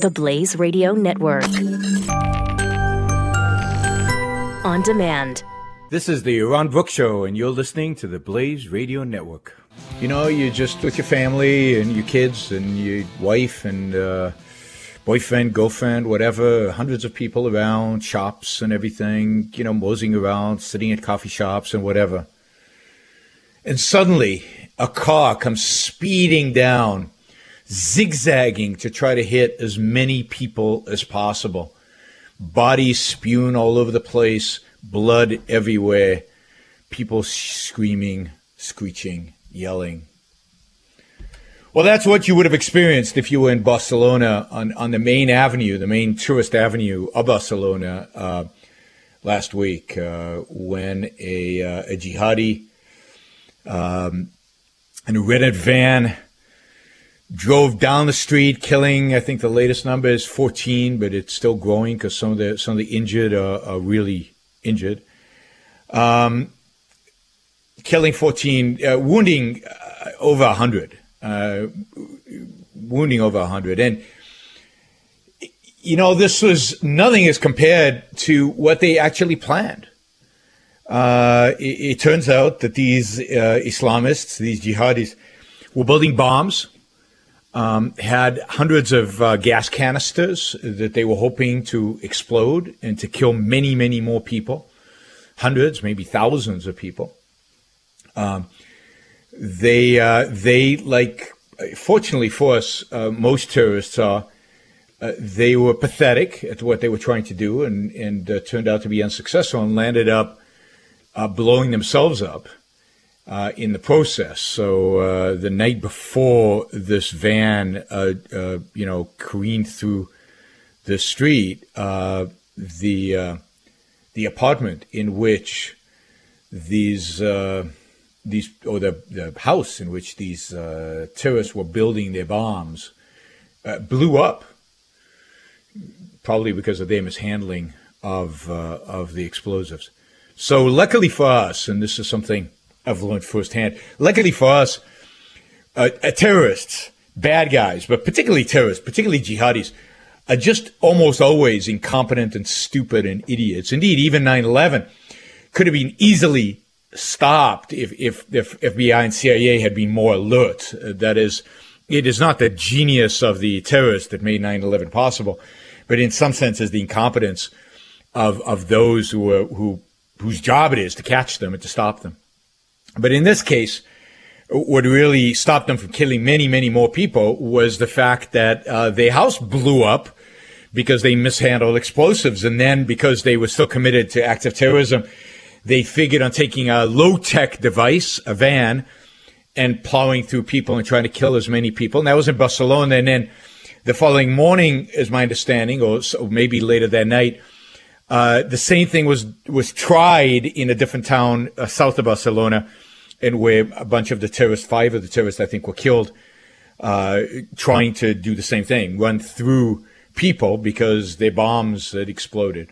The Blaze Radio Network. On demand. This is the Yaron Brook Show, and you're listening to the Blaze Radio Network. You know, you're just with your family and your kids and your wife and uh, boyfriend, girlfriend, whatever, hundreds of people around, shops and everything, you know, moseying around, sitting at coffee shops and whatever. And suddenly, a car comes speeding down, zigzagging to try to hit as many people as possible. Bodies spewing all over the place, blood everywhere, people screaming, screeching, yelling. Well, that's what you would have experienced if you were in Barcelona on, on the main avenue, the main tourist avenue of Barcelona uh, last week, uh, when a, uh, a jihadi um, and a rented van drove down the street, killing. I think the latest number is 14, but it's still growing because some of the some of the injured are, are really injured. Um, killing 14, uh, wounding uh, over 100, uh, wounding over 100, and you know this was nothing as compared to what they actually planned. Uh, it, it, turns out that these uh, Islamists, these jihadis, were building bombs, um, had hundreds of uh, gas canisters that they were hoping to explode and to kill many, many more people, hundreds, maybe thousands of people. Um, they, uh, they like, fortunately for us, uh, most terrorists are. Uh, they were pathetic at what they were trying to do and, and turned out to be unsuccessful and landed up uh, blowing themselves up uh, in the process. So uh, the night before this van, uh, uh, you know, careened through the street, uh, the the apartment in which these these or the, the house in which these terrorists were building their bombs blew up, probably because of their mishandling of of the explosives. So luckily for us, and this is something I've learned firsthand, luckily for us, uh, uh, terrorists, bad guys, but particularly terrorists, particularly jihadis, are just almost always incompetent and stupid and idiots. Indeed, even 9-11 could have been easily stopped if, if, if FBI and CIA had been more alert. Uh, that is, it is not the genius of the terrorists that made 9-11 possible, but in some senses the incompetence of, of those who, were, who whose job it is to catch them and to stop them. But in this case, what really stopped them from killing many, many more people was the fact that uh, the house blew up because they mishandled explosives. And then because they were still committed to acts of terrorism, they figured on taking a low tech device, a van, and plowing through people and trying to kill as many people. And that was in Barcelona. And then the following morning, is my understanding, or maybe later that night, uh, the same thing was was tried in a different town uh, south of Barcelona, and where a bunch of the terrorists, five of the terrorists, I think, were killed, uh, trying to do the same thing, run through people because their bombs had exploded.